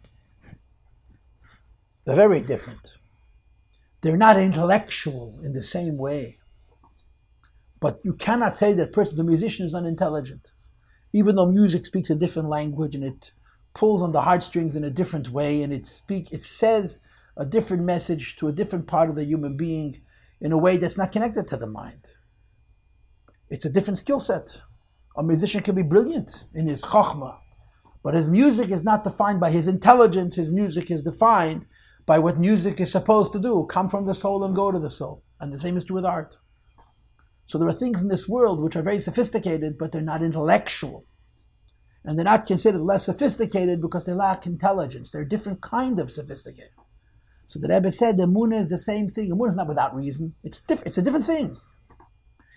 Speaker 2: They're very different. They're not intellectual in the same way. But you cannot say that a person, a musician, is unintelligent even though music speaks a different language and it pulls on the heartstrings in a different way and it speak it says a different message to a different part of the human being in a way that's not connected to the mind. It's a different skill set. A musician can be brilliant in his chokhmah, but his music is not defined by his intelligence. His music is defined by what music is supposed to do come from the soul and go to the soul. And the same is true with art. So there are things in this world which are very sophisticated, but they're not intellectual. And they're not considered less sophisticated because they lack intelligence. They're a different kind of sophisticated. So the Rebbe said the Emunah is the same thing. Emunah is not without reason. It's different. It's a different thing.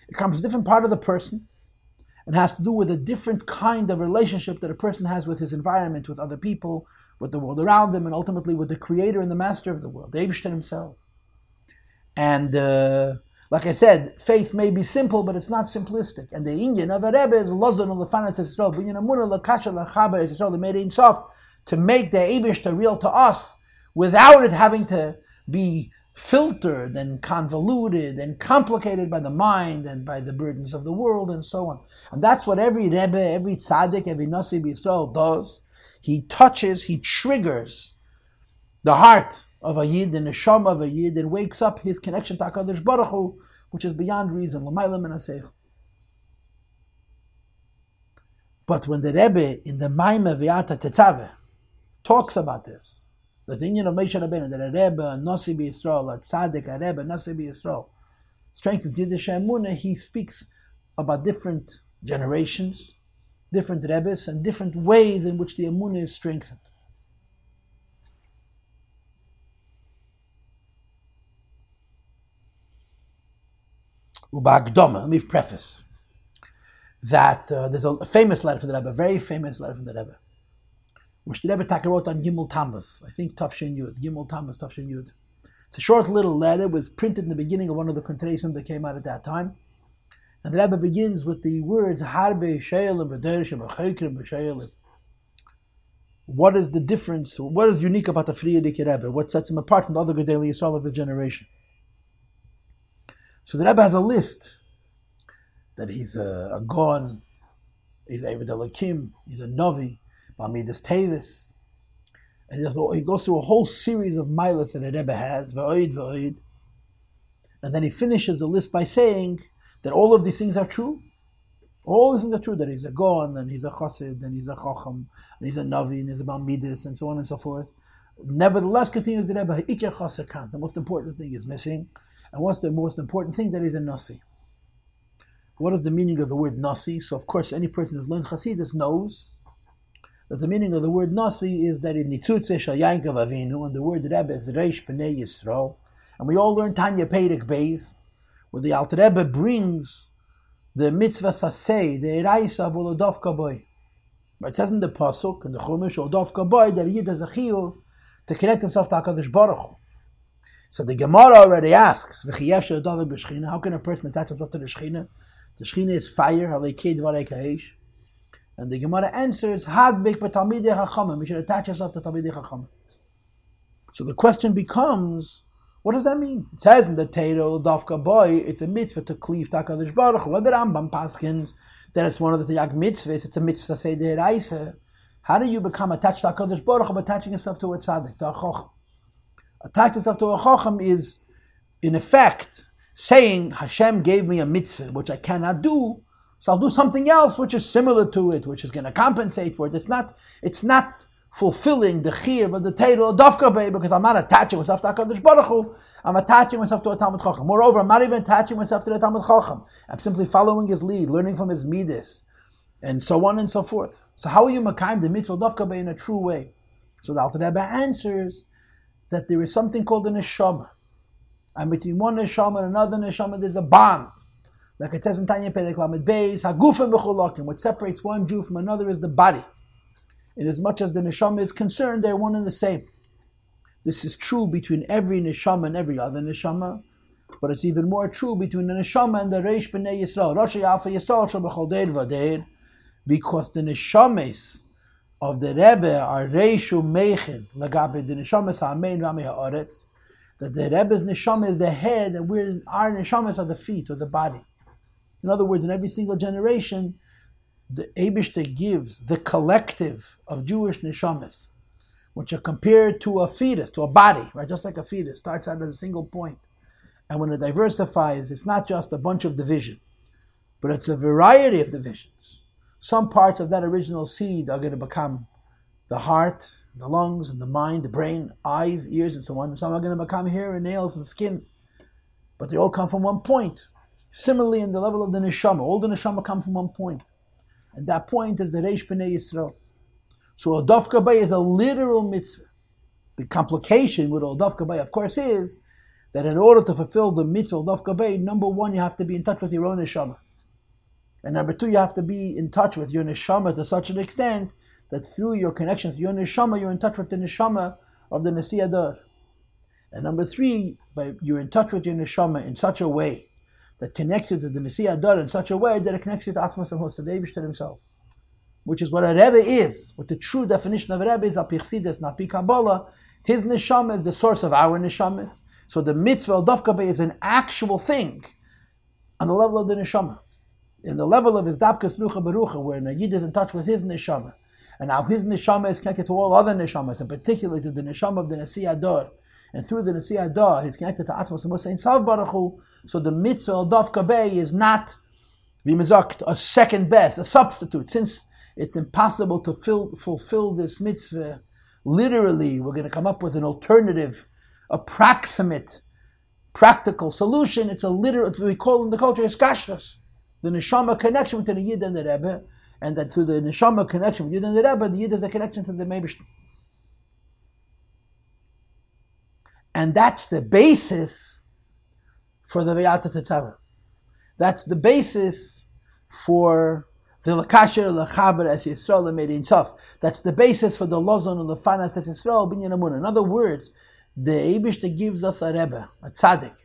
Speaker 2: It comes from a different part of the person and has to do with a different kind of relationship that a person has with his environment, with other people, with the world around them, and ultimately with the creator and the master of the world, the Eibishter himself. And uh, like I said, faith may be simple, but it's not simplistic. And the inyan of a Rebbe is Lozdan of the Fanat Yisrael, Binyan Amuna Lakasha Lachaber Yisrael, the made Sof, to make the Abish real to us without it having to be filtered and convoluted and complicated by the mind and by the burdens of the world and so on. And that's what every Rebbe, every Tzaddik, every Nasi Yisrael does. He touches, he triggers the heart of a yid, the neshama of a yid, and wakes up his connection to Hakadosh Baruch Hu, which is beyond reason. But when the Rebbe in the Maime Viata Tetzave talks about this, the union of Moshe Rabbeinu, that a Rebbe, Nasi Yisrael, a Tzaddik, a Rebbe, Nasi Yisrael, strengthens Yiddish Emunah, he speaks about different generations, different Rebbes, and different ways in which the Emunah is strengthened. Let me preface that uh, there's a famous letter from the Rebbe, a very famous letter from the Rebbe, Rebbe Taka wrote on Gimel Tammuz, I think Tafshin Yud, Gimel Tammuz, Tafshin Yud. It's a short little letter, it was printed in the beginning of one of the Kontraisim that came out at that time. And the Rebbe begins with the words, Harbe Sheyelim B'derishem B'chaykirim B'sheyelim. what is the difference? What is unique about the Frierdiker Rebbe? What sets him apart from the other Gedali Yisrael of his generation? So the Rebbe has a list that he's a, a Gon, he's a Elohim, he's a Novi, Bamidas Tavis. And he, goes through a whole series of milas that the Rebbe has, V'oid, V'oid. And then he finishes the list by saying that all of these things are true, all these things are true, that he's a Gon, and he's a Chassid, and he's a Chacham, and he's a Navi, and he's a Balmidis, and so on and so forth. Nevertheless, continues the Rebbe. The most important thing is missing. And what's the most important thing? That he's a Nasi. What is the meaning of the word Nasi? So, of course, any person who's learned Hasidus knows that the meaning of the word Nasi is that in Nitzutze Shal Yankov Avinu, and the word Rebbe is Reish Pnei Yisrael, and we all learn Tanya Perek Beis, where the Alter Rebbe brings the mitzvah sasei, the eraisa of Olodov Kaboy. It says in the Pasuk, in the Chumash, Olodov Kaboy, that Yid has a chiyuv to connect himself to HaKadosh Baruch Hu. So the Gemara already asks, how can a person attach himself to the Shechina? The Shechina is fire, and the Gemara answers, Hadbik b'talmidei chachamim. You should attach yourself to talmidei chachamim. So the question becomes, what does that mean? It says in the Teiro, Dafka boy, it's a mitzvah to cleave Takadish Baruch. When the Rambam paskins, that it's one of the Tayag mitzvahs, it's a mitzvah to say the Raisa. How do you become attached to HaKadosh Baruch by attaching yourself to a tzaddik, to a chochem? Attach yourself to a chochem is, in effect, saying, Hashem gave me a mitzvah, which I cannot do, so I'll do something else which is similar to it, which is going to compensate for it. It's not, it's not fulfilling the chiyuv of the Torah dafka bay because I'm not attaching myself to Hakadosh Baruch Hu. I'm attaching myself to a Talmud Chacham. Moreover, I'm not even attaching myself to the Talmud Chacham. I'm simply following his lead, learning from his midas, and so on and so forth. So how are you makayim the mitzvah dafka bay in a true way? So the Alter Rebbe answers that there is something called a neshama, and between one neshama and another neshama, there's a bond. Like it says in Tanya Perek Lamed Beis, Hagufim b'cholokim. What separates one Jew from another is the body. In as much as the neshama is concerned, they're one and the same. This is true between every neshama and every other neshama, but it's even more true between the neshama and the reish b'nei Yisrael, Rosh Yafa Yisrael Shabachol Deir Vadeir, because the neshames of the Rebbe are reishu meichid lagabe the neshames ha'amein rami ha'aretz, that the Rebbe's neshama is the head and we're, our neshames are the feet or the body. In other words, in every single generation, the Abishta gives the collective of Jewish neshamas, which are compared to a fetus, to a body, right? Just like a fetus starts out at a single point. And when it diversifies, it's not just a bunch of division, but it's a variety of divisions. Some parts of that original seed are going to become the heart, the lungs, and the mind, the brain, eyes, ears, and so on. Some are going to become hair and nails and skin. But they all come from one point. Similarly, in the level of the neshama, all the neshama come from one point. And that point is the Reish B'nai Yisrael. So a Dafka Bay is a literal mitzvah. The complication with a Dafka Bay, of course, is that in order to fulfill the mitzvah of Dafka Bay, number one, you have to be in touch with your own neshama. And number two, you have to be in touch with your neshama to such an extent that through your connection with your neshama, you're in touch with the neshama of the Nesiyadar. And number three, by, you're in touch with your neshama in such a way that connects you to the Nisiya Adar in such a way that it connects you to Atzmas and to the Eibishter himself. Which is what a Rebbe is, what the true definition of a Rebbe is, Apichsidis, Napi Kabbalah. His neshama is the source of our neshamas. So the mitzvah of Dafkabe is an actual thing on the level of the neshama. In the level of his Dabkas Rucha Barucha, where a Yid is in touch with his neshama. And now his neshama is connected to all other neshamas, and particularly to the neshama of the Nasi Adar and through the Nasi Da, he's connected to Atmos and Musa Sav Baruch. So the mitzvah of Daf Kabei is not a second best, a substitute. Since it's impossible to fill, fulfill this mitzvah literally, we're going to come up with an alternative, approximate, practical solution. It's a literal, we call in the culture is the neshama connection between the Yid and the Rebbe, and that through the neshama connection with Yid and the Rebbe, the Yid has a connection to the Meibishter. And that's the basis for the Vayata Tetzaveh. That's the basis for the Lakasher, Lachaber, as Yisrael, Medin Sof. That's the basis for the Lozon and the Fanas as Yisrael, Binyan. In other words, the Abish that gives us a Rebbe, a Tzaddik,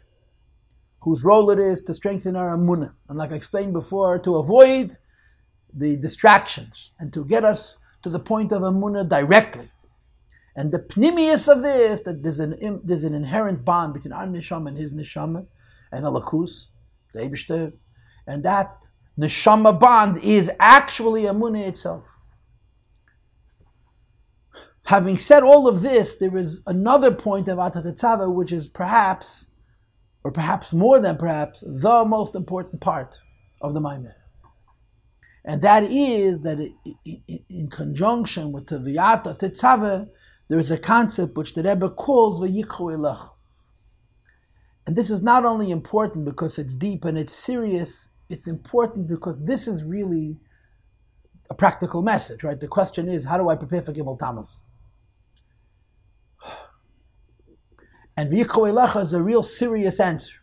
Speaker 2: whose role it is to strengthen our Amunah. And like I explained before, to avoid the distractions and to get us to the point of Amunah directly. And the pnimius of this, that there's an, there's an inherent bond between our neshama and his neshama, and the lakus, the Eibishter, and that neshama bond is actually Amunah itself. Having said all of this, there is another point of Atatetzava, which is perhaps, or perhaps more than perhaps, the most important part of the Maimon. And that is that in conjunction with the Viyata Tetzava, there is a concept which the Rebbe calls Vayikhu Elach. And this is not only important because it's deep and it's serious, it's important because this is really a practical message, right? The question is, how do I prepare for Gimel Tammuz? And V'yikho Elecha is a real serious answer.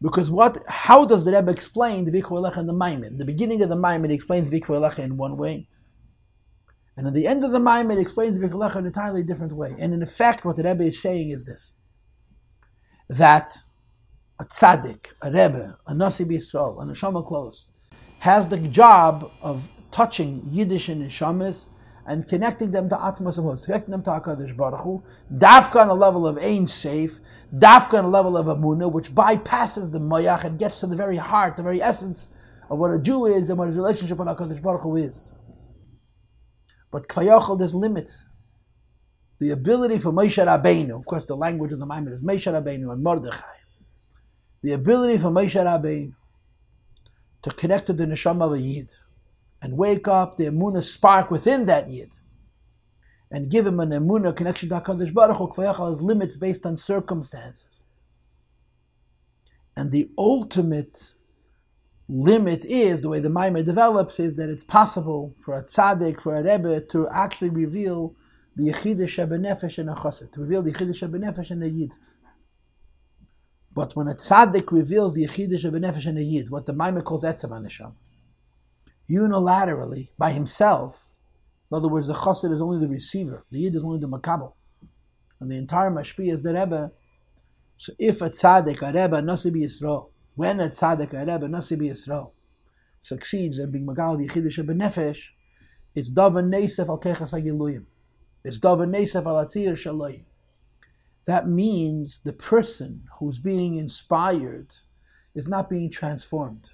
Speaker 2: Because what, how does the Rebbe explain the V'yikho Elecha in the Maimon? The beginning of the Maimon, explains V'yikho Elecha in one way. And at the end of the Maimon, he explains V'yikho Elecha in an entirely different way. And in effect, what the Rebbe is saying is this. That a tzaddik, a rebbe, a nasi b'Yisrael, a neshama close, has the job of touching Yiddish and neshamas and connecting them to Atmas Amos, connecting them to HaKadosh Baruch Hu, dafka on a level of Ein Safe, dafka on a level of Amunah, which bypasses the Mayach and gets to the very heart, the very essence of what a Jew is and what his relationship with HaKadosh Baruch Hu is. But Kvayachal, there's limits. The ability for Moshe Rabbeinu, of course the language of the Maimon is Moshe Rabbeinu and Mordechai. The ability for Moshe Rabbeinu to connect to the Neshama of a Yid, and wake up the emuna spark within that yid, and give him an emuna connection to Hakadosh Baruch Hu. has limits based on circumstances, and the ultimate limit is the way the Maimer develops is that it's possible for a tzaddik, for a rebbe, to actually reveal the Yechidah Nefesh in a chassid, to reveal the Yechidah Nefesh in a yid. But when a tzaddik reveals the Yechidah Nefesh in a yid, what the Maimer calls Etzav Anisham, unilaterally by himself. In other words, the chassid is only the receiver, the yid is only the makabel, and the entire mashpi is the rebbe. So if a tzaddik, a rebbe, nasi Yisrael, when a tzaddik, a rebbe, nasi Yisrael, succeeds in being magal yichidish benefesh, it's davar nesef al kechas agiluyim. It's davar nesef al atzir shalayim. That means the person who's being inspired is not being transformed.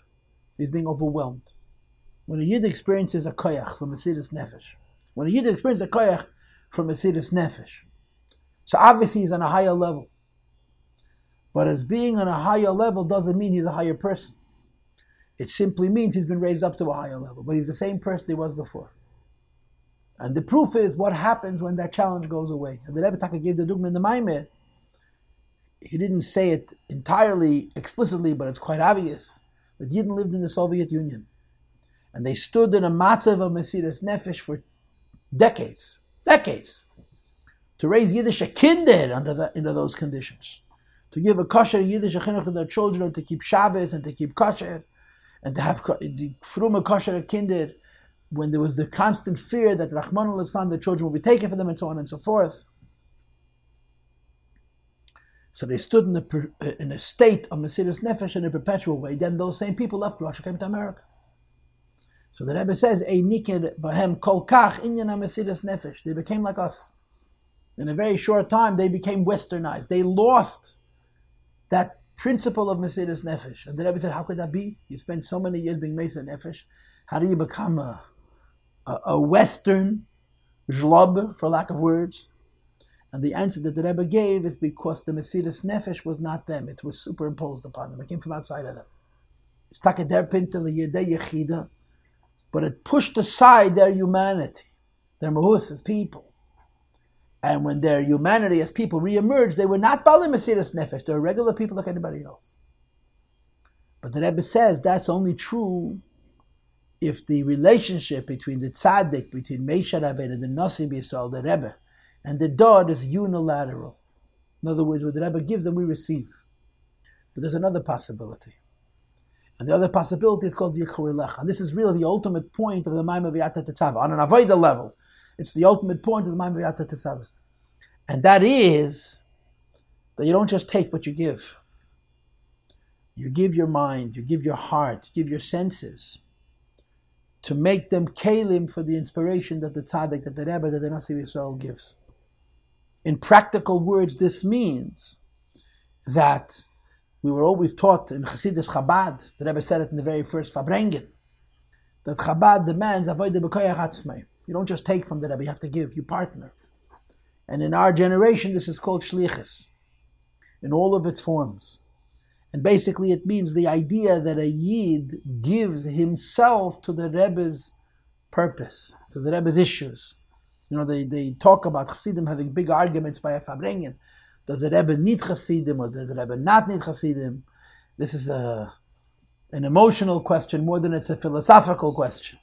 Speaker 2: He's being overwhelmed. When a Yid experiences a koyach from a Mesiris Nefesh, when a Yid experiences a koyach from a Mesiris Nefesh, so obviously he's on a higher level. But as being on a higher level doesn't mean he's a higher person. It simply means he's been raised up to a higher level, but he's the same person he was before. And the proof is what happens when that challenge goes away. And the Rebbe Taka gave the dugma in the Maimer. He didn't say it entirely explicitly, but it's quite obvious that Yidden lived in the Soviet Union. And they stood in a matzav of Mesiris Nefesh for decades, decades, to raise Yiddish kinder under, the, under those conditions. To give a kosher Yiddish chinuch to their children, to keep Shabbos, and to keep kosher, and to have the frume kosher kinder, when there was the constant fear that Rahman al the children will be taken from them, and so on and so forth. So they stood in a, in a state of Mesiris Nefesh in a perpetual way. Then those same people left Russia, came to America. So the Rebbe says, "Ei nikir bahem kol kach inyan nefesh." They became like us. In a very short time, they became westernized. They lost that principle of Mesiris Nefesh. And the Rebbe said, How could that be? You spent so many years being Mesiris Nefesh. How do you become a, a, a Western zlob, for lack of words? And the answer that the Rebbe gave is because the Mesiris Nefesh was not them. It was superimposed upon them. It came from outside of them. It's but it pushed aside their humanity, their mahus as people. And when their humanity as people re-emerged, they were not Bali Mesiris Nefesh, they were regular people like anybody else. But the Rebbe says that's only true if the relationship between the tzaddik, between Meisha Rabbeinu, the Nasi B'Yisrael, the Rebbe, and the Dod is unilateral. In other words, what the Rebbe gives them, we receive. But there's another possibility. And the other possibility is called Yikhu And this is really the ultimate point of the Maim of Yata Tetzava. On an Avodah level, it's the ultimate point of the Maim of Yata And that is that you don't just take what you give. You give your mind, you give your heart, you give your senses. to make them kalim for the inspiration that the tzaddik, that the Rebbe, that the Nasi Yisrael gives. In practical words, this means that we were always taught in Chassidus Chabad, the Rebbe said it in the very first Farbrengen, that Chabad demands avoid the You don't just take from the Rebbe, you have to give, you partner. And in our generation, this is called shlichus, in all of its forms. And basically, it means the idea that a Yid gives himself to the Rebbe's purpose, to the Rebbe's issues. You know, they, they talk about Chassidim having big arguments by a Farbrengen. Does the Rebbe need Chassidim or does the Rebbe not need Chassidim? This is a, an emotional question more than it's a philosophical question.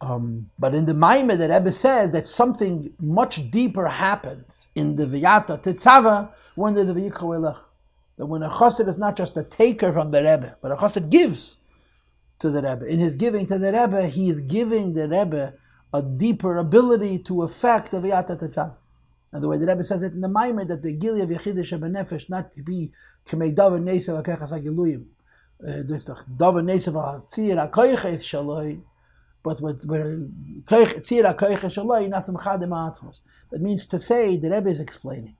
Speaker 2: Um, but in the Maimah, the Rebbe says that something much deeper happens in the Viyata Tetzava when there's a That when a chassid is not just a taker from the Rebbe, but a chassid gives to the Rebbe. In his giving to the Rebbe, he is giving the Rebbe a deeper ability to affect the Viyata Tetzava. And the way the Rebbe says it in the Maimah, that the Gili of Yechidish Nefesh, not to be K'mei Davar Nesev HaKechas HaGiluyim, uh, Davar Nesev HaTzir HaKoyches Shaloi, but with that means to say the Rebbe is explaining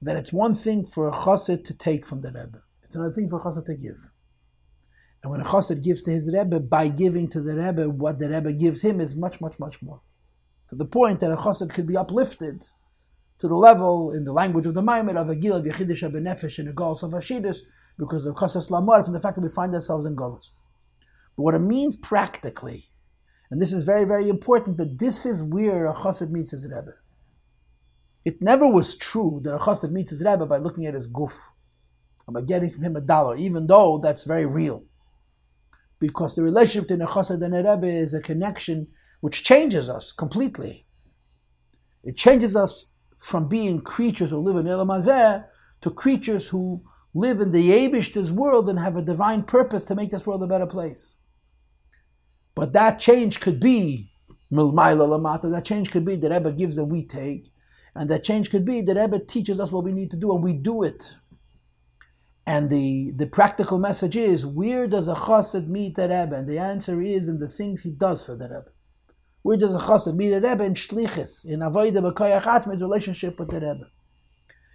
Speaker 2: that it's one thing for a chassid to take from the Rebbe. It's another thing for a chassid to give. And when a chassid gives to his Rebbe, by giving to the Rebbe, what the Rebbe gives him is much, much, much more. To the point that a chassid could be uplifted to the level, in the language of the Maimon, of a gil of Yechidish Nefesh and a Golos of Ashidus, because of chassid Lamar, from the fact that we find ourselves in Golos. But what it means practically, and this is very, very important, that this is where a chassid meets his Rebbe. It never was true that a chassid meets his Rebbe by looking at his guf, or by getting from him a dollar, even though that's very real. Because the relationship between a chassid and a Rebbe is a connection which changes us completely. It changes us from being creatures who live in Elam to creatures who live in the Yebishter's world and have a divine purpose to make this world a better place. But that change could be milmaila lamata. That change could be that Rebbe gives and we take, and that change could be that Rebbe teaches us what we need to do and we do it. And the, the practical message is, where does a chassid meet the Rebbe? And the answer is in the things he does for the Rebbe. Where does a chassid meet the Rebbe? In shlichus, in avodah b'koyach relationship with the Rebbe.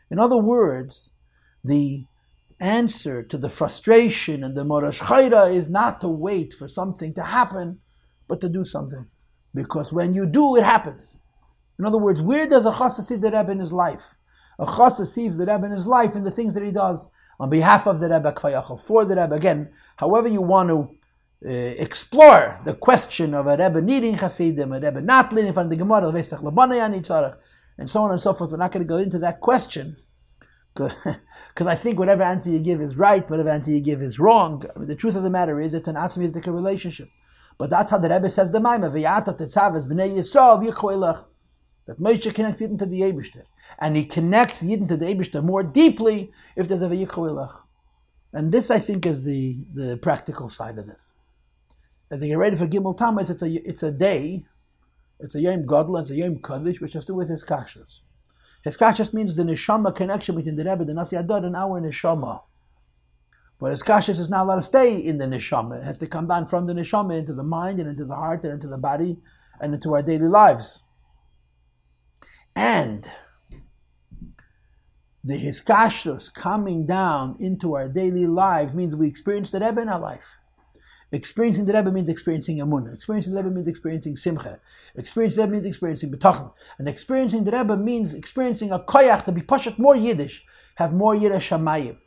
Speaker 2: In other words, the answer to the frustration and the morash is not to wait for something to happen, but to do something. Because when you do, it happens. In other words, where does a chassid see the Rebbe in his life? A chassid sees the Rebbe in his life in the things that he does on behalf of the Rebbe Kvayachal, for the Rebbe. Again, however you want to uh, explore the question of a Rebbe needing Hasidim, a Rebbe not leading from the Gemara, and so on and so forth. We're not going to go into that question because I think whatever answer you give is right, whatever answer you give is wrong. I mean, the truth of the matter is, it's an atzmizdika relationship. But that's how the Rebbe says the Maimah, v'yata tetzavas b'nei Yisrael v'yichoylach. That Moshe connects Yidden to the Eibishter. And he connects Yidden to the Eibishter more deeply if there's a v'yichoylach. And this, I think, is the, the practical side of this. As they get ready for Gimel Tammuz, it's a, it's a day, it's a Yom Godel, it's a Yom Kaddish, which has to do with his kashas. Hiskashas means the neshama connection between the Rebbe, the Nasi Adar, and our neshama. But Hiskashas is not allowed to stay in the neshama. It has to come down from the neshama into the mind and into the heart and into the body and into our daily lives. And the Hiskashas coming down into our daily lives means we experience the Rebbe in our life. Experiencing the Rebbe means experiencing Amun. Experiencing the Rebbe means experiencing Simcha. Experiencing the Rebbe means experiencing B'tachon. And experiencing the Rebbe means experiencing a koyach to be pushed more Yiddish, have more Yiddish Shamayim,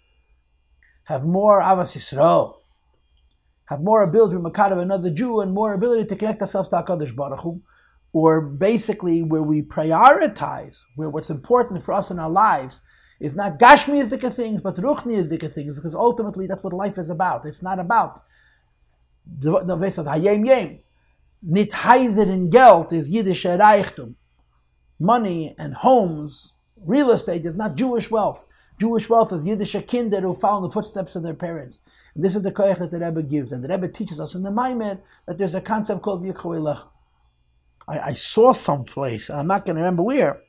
Speaker 2: have more Avas Yisrael, have more ability to be of another Jew, and more ability to connect ourselves to HaKadosh Baruch Hu, or basically where we prioritize, where what's important for us in our lives is not Gashmi is the things, but Ruchni is the things, because ultimately that's what life is about. It's not about the Vesat Hayem Yem. Nit heiser in Geld is Yiddish Reichtum. Money and homes, real estate is not Jewish wealth. Jewish wealth is Yiddish kinder who follow the footsteps of their parents. And this is the koyach that the Rebbe gives. And the Rebbe teaches us in the Maimer that there's a concept called Yichawelach. I, I saw someplace, I'm not going to remember where,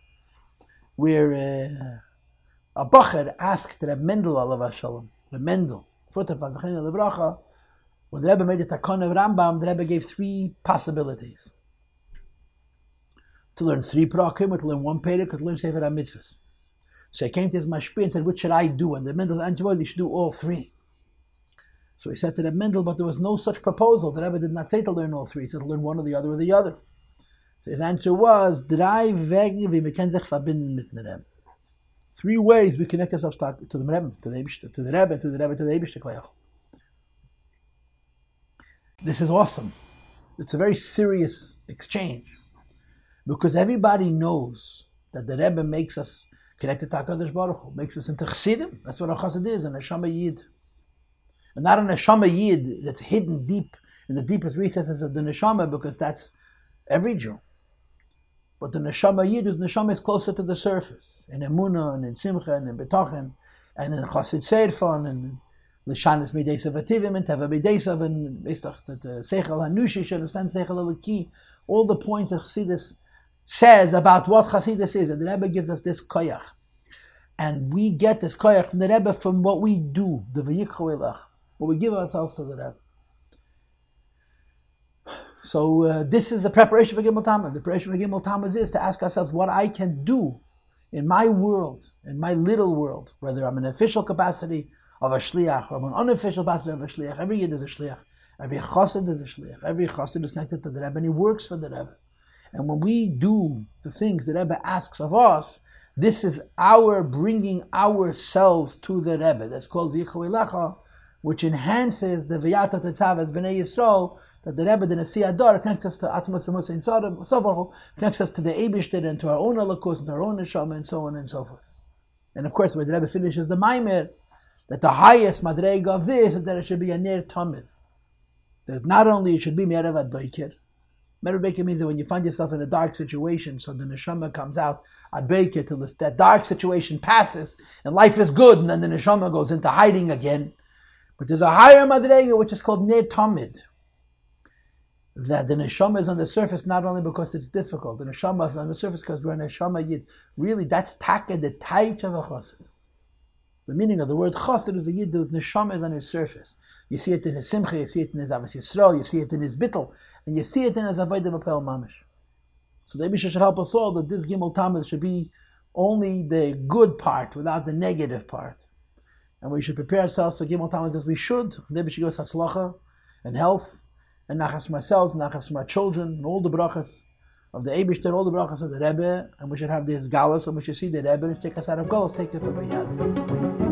Speaker 2: where uh, a asked Reb Mendel, Alav Shalom, Reb Mendel, von Zechina Levracha, when the Rebbe made the Takon of Rambam, the Rebbe gave three possibilities. To learn three prakim, to learn one perik, or to learn Sefer HaMitzvahs. So he came to his mashpia and said, what should I do? And the Mendel answered, you should do all three. So he said to the Mendel, but there was no such proposal. The Rebbe did not say to learn all three. He said to learn one or the other or the other. So his answer was, Rebbe. Three ways we connect ourselves to, to the Rebbe, to the Rebbe, to the Rebbe, to the Rebbe, to the Rebbe, This is awesome. It's a very serious exchange because everybody knows that the Rebbe makes us connected to HaKadosh Baruch Hu, makes us into Chassidim. That's what a Chassid is, a Neshama Yid. And not a Neshama Yid that's hidden deep in the deepest recesses of the Neshama because that's every Jew. But the Neshama Yid, whose Neshama is closer to the surface, in Emunah and in Simcha and in Betochen and in Chassid Seirfon and in Lishanis Midesav Ativim and Teva Midesav and Istach, uh, Seichel HaNushi understand Seichel HaLaki, all the points of Chassidus says about what Chassidus is, and the Rebbe gives us this koyach. And we get this koyach from the Rebbe from what we do, the Vayikhu Elach, what we give ourselves to the Rebbe. So uh, this is the preparation for Gimel Tammuz. The preparation for Gimel Tammuz is to ask ourselves what I can do in my world, in my little world, whether I'm an official capacity of a shliach of an unofficial capacity of a shliach. Every yid is a shliach. Every chassid is a shliach. Every chassid is connected to the Rebbe and he works for the Rebbe. And when we do the things that Rebbe asks of us, this is our bringing ourselves to the Rebbe. That's called V'yichu which enhances the V'yata Tetav as Bnei Yisrael, that the Rebbe, the Nasi Adar, connects us to Musa and Sovahu, connects us to the Eibishter and to our own Holocaust, and our own Neshama, and so on and so forth. And of course, where the Rebbe finishes the Maimer, that the highest Madrega of this is that it should be a Ner Tamid. That not only it should be Merev Ad Boiker, Merebeke means that when you find yourself in a dark situation, so the neshama comes out at Beike till this, that dark situation passes and life is good, and then the neshama goes into hiding again. But there's a higher madrega which is called Ner Tamid. That the neshama is on the surface not only because it's difficult, the neshama is on the surface because we're a neshama yid. Really, that's taka the taich of a chassid. The meaning of the word chassid is a yid whose neshama is on his surface. You see it in his simcha, you see it in his avos yisrael, you see it in his bittel, and you see it in his avodah b'pel mamish. So the Mishnah should help us all that this Gimel Tammuz should be only the good part without the negative part. And we should prepare ourselves for Gimel Tammuz as we should. And then should give us and health, and nachas from ourselves, nachas from our children, and all the brachas of the Eibishter, all the brachas of the Rebbe, and we should have this galus, and we should see the Rebbe and take us out of galus, take it from Yad.